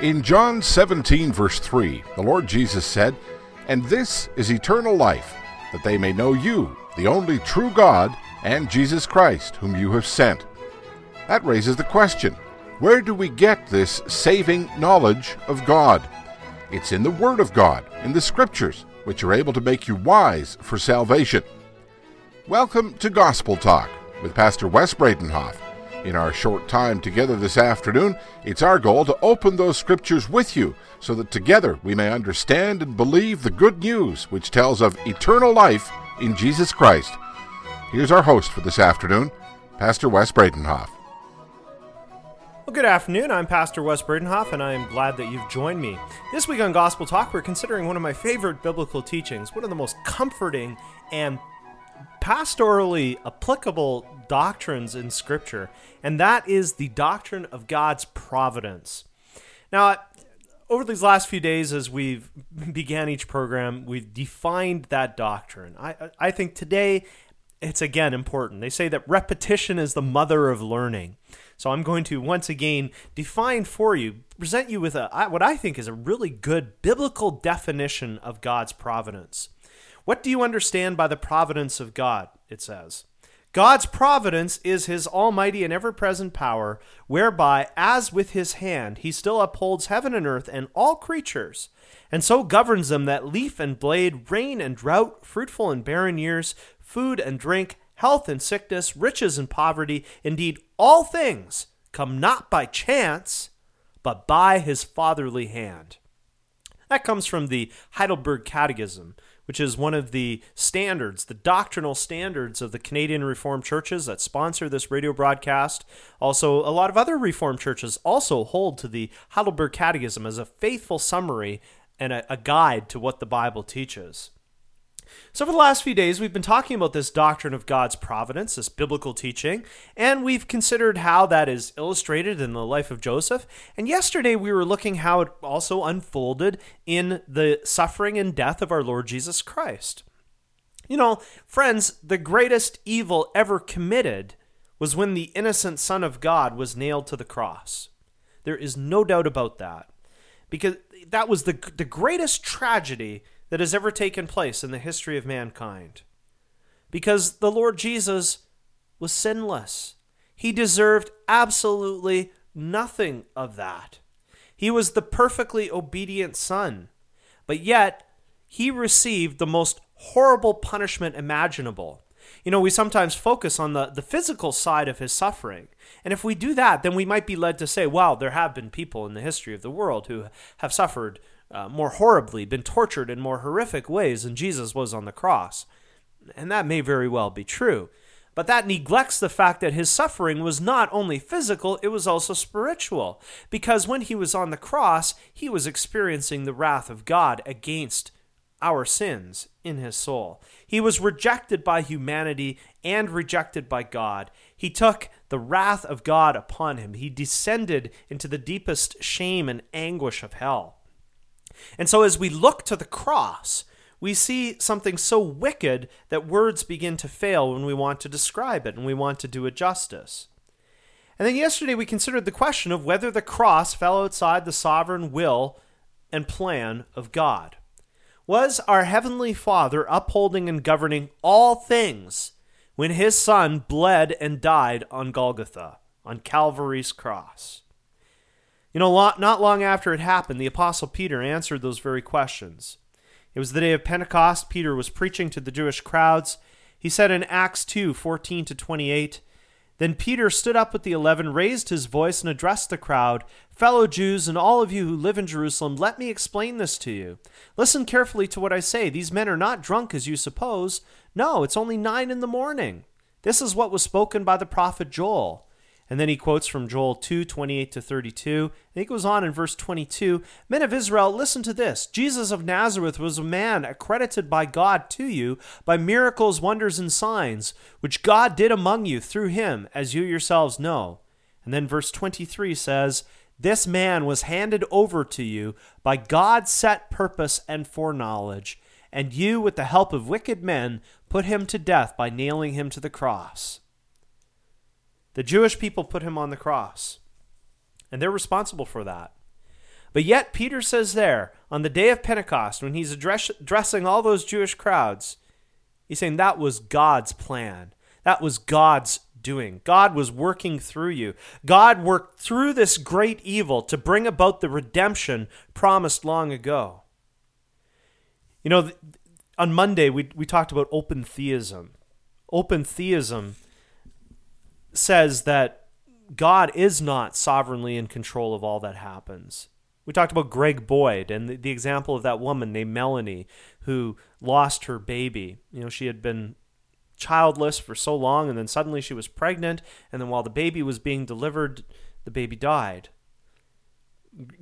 In John 17, verse 3, the Lord Jesus said, And this is eternal life, that they may know you, the only true God, and Jesus Christ, whom you have sent. That raises the question where do we get this saving knowledge of God? It's in the Word of God, in the Scriptures, which are able to make you wise for salvation. Welcome to Gospel Talk with Pastor Wes Bredenhof. In our short time together this afternoon, it's our goal to open those scriptures with you so that together we may understand and believe the good news which tells of eternal life in Jesus Christ. Here's our host for this afternoon, Pastor Wes Bredenhof. Well, good afternoon. I'm Pastor Wes Bredenhof, and I'm glad that you've joined me. This week on Gospel Talk, we're considering one of my favorite biblical teachings, one of the most comforting and pastorally applicable doctrines in Scripture, and that is the doctrine of God's providence. Now, over these last few days, as we've began each program, we've defined that doctrine. I, I think today it's again important. They say that repetition is the mother of learning. So I'm going to once again define for you, present you with a what I think is a really good biblical definition of God's providence. What do you understand by the providence of God? It says. God's providence is his almighty and ever present power, whereby, as with his hand, he still upholds heaven and earth and all creatures, and so governs them that leaf and blade, rain and drought, fruitful and barren years, food and drink, health and sickness, riches and poverty, indeed, all things come not by chance, but by his fatherly hand. That comes from the Heidelberg Catechism, which is one of the standards, the doctrinal standards of the Canadian Reformed churches that sponsor this radio broadcast. Also, a lot of other Reformed churches also hold to the Heidelberg Catechism as a faithful summary and a, a guide to what the Bible teaches. So, for the last few days, we've been talking about this doctrine of God's providence, this biblical teaching, and we've considered how that is illustrated in the life of Joseph. And yesterday, we were looking how it also unfolded in the suffering and death of our Lord Jesus Christ. You know, friends, the greatest evil ever committed was when the innocent Son of God was nailed to the cross. There is no doubt about that. Because that was the, the greatest tragedy that has ever taken place in the history of mankind. Because the Lord Jesus was sinless. He deserved absolutely nothing of that. He was the perfectly obedient Son. But yet, he received the most horrible punishment imaginable. You know, we sometimes focus on the, the physical side of his suffering. And if we do that, then we might be led to say, well, there have been people in the history of the world who have suffered uh, more horribly, been tortured in more horrific ways than Jesus was on the cross. And that may very well be true. But that neglects the fact that his suffering was not only physical, it was also spiritual. Because when he was on the cross, he was experiencing the wrath of God against our sins in his soul. He was rejected by humanity and rejected by God. He took the wrath of God upon him. He descended into the deepest shame and anguish of hell. And so, as we look to the cross, we see something so wicked that words begin to fail when we want to describe it and we want to do it justice. And then yesterday we considered the question of whether the cross fell outside the sovereign will and plan of God. Was our Heavenly Father upholding and governing all things when His Son bled and died on Golgotha, on Calvary's cross? You know, not long after it happened, the Apostle Peter answered those very questions. It was the day of Pentecost. Peter was preaching to the Jewish crowds. He said in Acts 2 14 to 28, Then Peter stood up with the eleven, raised his voice, and addressed the crowd Fellow Jews, and all of you who live in Jerusalem, let me explain this to you. Listen carefully to what I say. These men are not drunk as you suppose. No, it's only nine in the morning. This is what was spoken by the prophet Joel. And then he quotes from Joel 2 28 to 32. And he goes on in verse 22 Men of Israel, listen to this. Jesus of Nazareth was a man accredited by God to you by miracles, wonders, and signs, which God did among you through him, as you yourselves know. And then verse 23 says, This man was handed over to you by God's set purpose and foreknowledge, and you, with the help of wicked men, put him to death by nailing him to the cross. The Jewish people put him on the cross, and they're responsible for that. But yet, Peter says there, on the day of Pentecost, when he's address- addressing all those Jewish crowds, he's saying that was God's plan. That was God's doing. God was working through you. God worked through this great evil to bring about the redemption promised long ago. You know, on Monday, we, we talked about open theism. Open theism says that God is not sovereignly in control of all that happens. We talked about Greg Boyd and the, the, example of that woman named Melanie who lost her baby. You know, she had been childless for so long, and then suddenly she was pregnant, and then while the baby was being delivered, the baby died.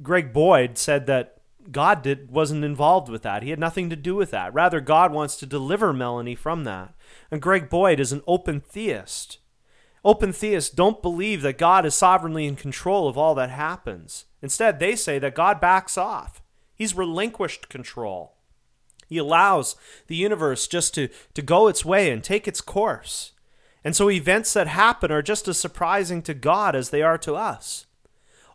Greg Boyd said that God did, wasn't involved with that. He had nothing to do with that. Rather, God wants to deliver Melanie from that. And Greg Boyd is an open theist. Open theists don't believe that God is sovereignly in control of all that happens. Instead, they say that God backs off. He's relinquished control. He allows the universe just to, to go its way and take its course. And so events that happen are just as surprising to God as they are to us.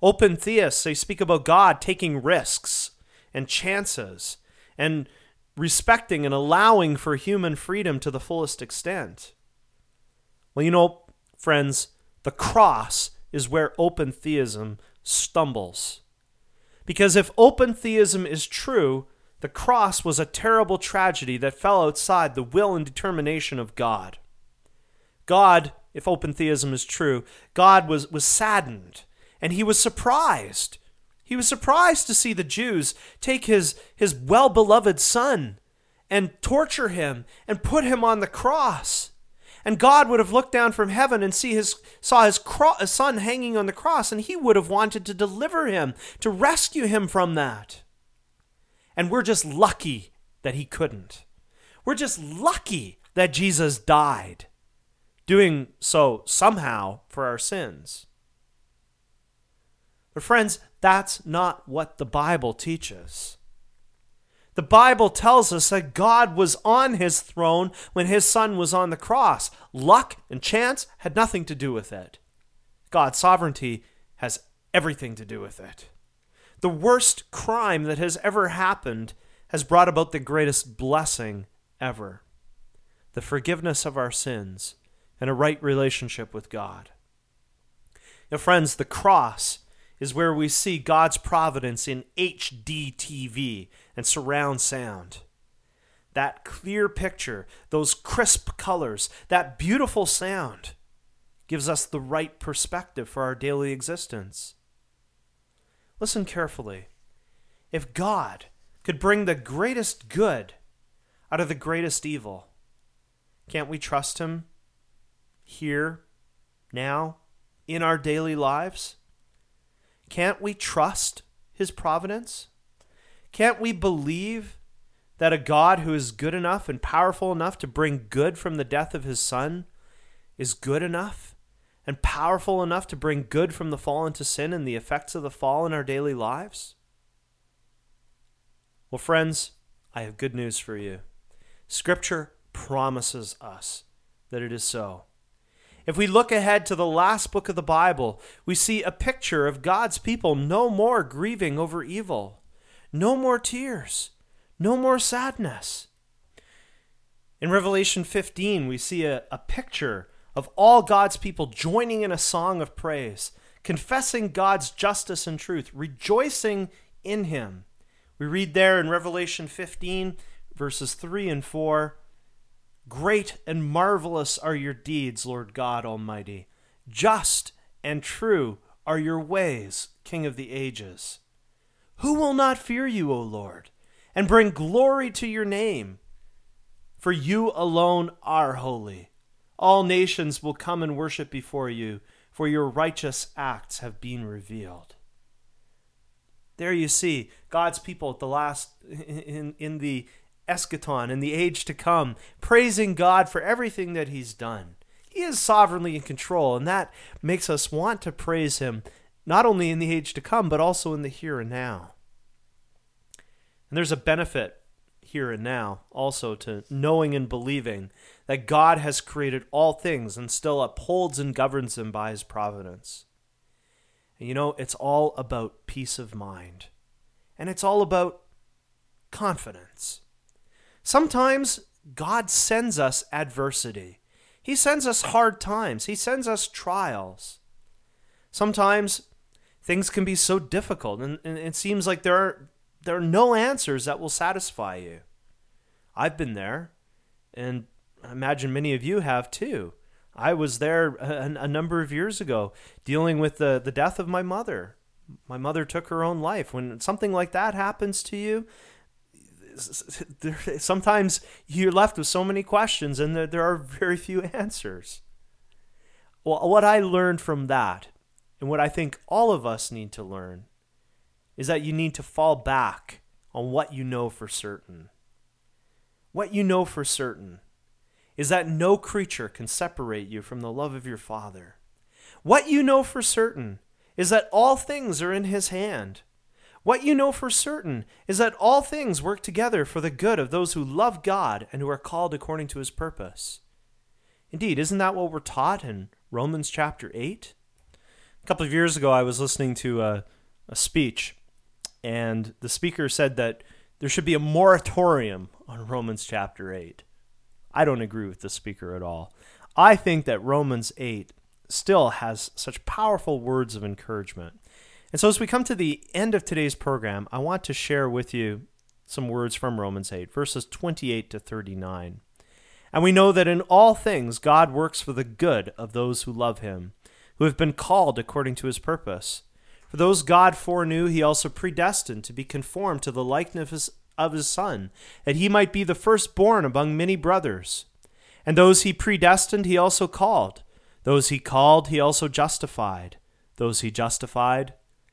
Open theists, they speak about God taking risks and chances and respecting and allowing for human freedom to the fullest extent. Well, you know, friends, the cross is where open theism stumbles. Because if open theism is true, the cross was a terrible tragedy that fell outside the will and determination of God. God, if open theism is true, God was, was saddened and he was surprised. He was surprised to see the Jews take his, his well beloved son and torture him and put him on the cross. And God would have looked down from heaven and see his, saw his, cro- his son hanging on the cross, and he would have wanted to deliver him, to rescue him from that. And we're just lucky that he couldn't. We're just lucky that Jesus died, doing so somehow for our sins. But, friends, that's not what the Bible teaches. The Bible tells us that God was on his throne when his son was on the cross. Luck and chance had nothing to do with it. God's sovereignty has everything to do with it. The worst crime that has ever happened has brought about the greatest blessing ever the forgiveness of our sins and a right relationship with God. Now, friends, the cross is where we see God's providence in HD TV and surround sound. That clear picture, those crisp colors, that beautiful sound gives us the right perspective for our daily existence. Listen carefully. If God could bring the greatest good out of the greatest evil, can't we trust Him here, now, in our daily lives? Can't we trust his providence? Can't we believe that a God who is good enough and powerful enough to bring good from the death of his son is good enough and powerful enough to bring good from the fall into sin and the effects of the fall in our daily lives? Well, friends, I have good news for you. Scripture promises us that it is so. If we look ahead to the last book of the Bible, we see a picture of God's people no more grieving over evil, no more tears, no more sadness. In Revelation 15, we see a, a picture of all God's people joining in a song of praise, confessing God's justice and truth, rejoicing in Him. We read there in Revelation 15, verses 3 and 4 Great and marvelous are your deeds, Lord God Almighty. Just and true are your ways, King of the ages. Who will not fear you, O Lord, and bring glory to your name? For you alone are holy. All nations will come and worship before you, for your righteous acts have been revealed. There you see God's people at the last in, in the eschaton in the age to come, praising God for everything that He's done. He is sovereignly in control, and that makes us want to praise Him not only in the age to come, but also in the here and now. And there's a benefit here and now also to knowing and believing that God has created all things and still upholds and governs them by His providence. And you know, it's all about peace of mind. and it's all about confidence. Sometimes God sends us adversity. He sends us hard times. He sends us trials. Sometimes things can be so difficult and, and it seems like there are there are no answers that will satisfy you. I've been there and I imagine many of you have too. I was there a, a, number of years ago dealing with the, the death of my mother. My mother took her own life. When something like that happens to you, sometimes you're left with so many questions and there, there are very few answers. Well, what I learned from that, and what I think all of us need to learn, is that you need to fall back on what you know for certain. What you know for certain is that no creature can separate you from the love of your Father. What you know for certain is that all things are in His hand. What you know for certain is that all things work together for the good of those who love God and who are called according to His purpose. Indeed, isn't that what we're taught in Romans chapter 8? A couple of years ago, I was listening to a, a speech, and the speaker said that there should be a moratorium on Romans chapter 8. I don't agree with the speaker at all. I think that Romans 8 still has such powerful words of encouragement. And so, as we come to the end of today's program, I want to share with you some words from Romans 8, verses 28 to 39. And we know that in all things God works for the good of those who love him, who have been called according to his purpose. For those God foreknew, he also predestined to be conformed to the likeness of his Son, that he might be the firstborn among many brothers. And those he predestined, he also called. Those he called, he also justified. Those he justified,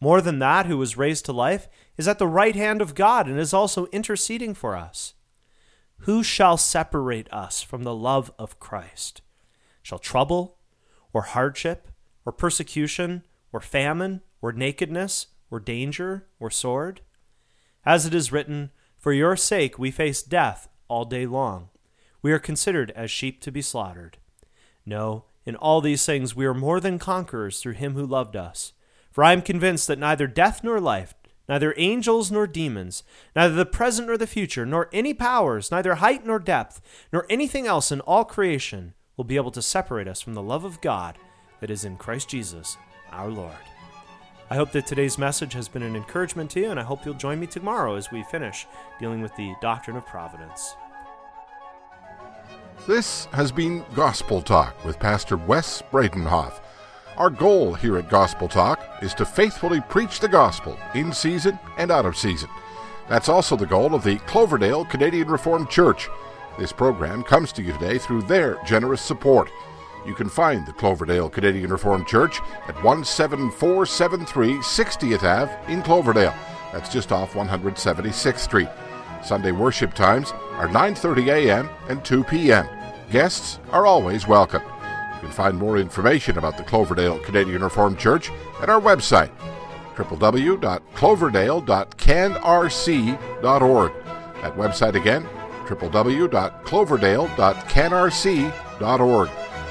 more than that, who was raised to life, is at the right hand of God and is also interceding for us. Who shall separate us from the love of Christ? Shall trouble, or hardship, or persecution, or famine, or nakedness, or danger, or sword? As it is written, for your sake we face death all day long. We are considered as sheep to be slaughtered. No, in all these things we are more than conquerors through him who loved us. For I am convinced that neither death nor life, neither angels nor demons, neither the present nor the future, nor any powers, neither height nor depth, nor anything else in all creation will be able to separate us from the love of God that is in Christ Jesus our Lord. I hope that today's message has been an encouragement to you, and I hope you'll join me tomorrow as we finish dealing with the doctrine of providence. This has been Gospel Talk with Pastor Wes Bredenhof. Our goal here at Gospel Talk is to faithfully preach the gospel in season and out of season. That's also the goal of the Cloverdale Canadian Reformed Church. This program comes to you today through their generous support. You can find the Cloverdale Canadian Reformed Church at 17473 60th Ave in Cloverdale. That's just off 176th Street. Sunday worship times are 9:30 a.m. and 2 p.m. Guests are always welcome. You can find more information about the Cloverdale Canadian Reformed Church at our website www.cloverdale.canrc.org. That website again, www.cloverdale.canrc.org.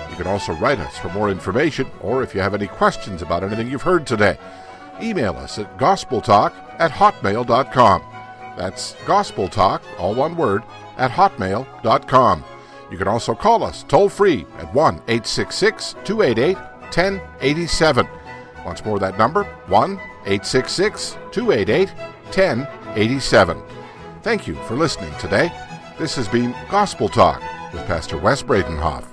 You can also write us for more information or if you have any questions about anything you've heard today. Email us at gospeltalk at hotmail.com. That's gospeltalk, all one word, at hotmail.com. You can also call us toll free at 1 866 288 1087. Once more, that number 1 866 288 1087. Thank you for listening today. This has been Gospel Talk with Pastor Wes Bredenhof.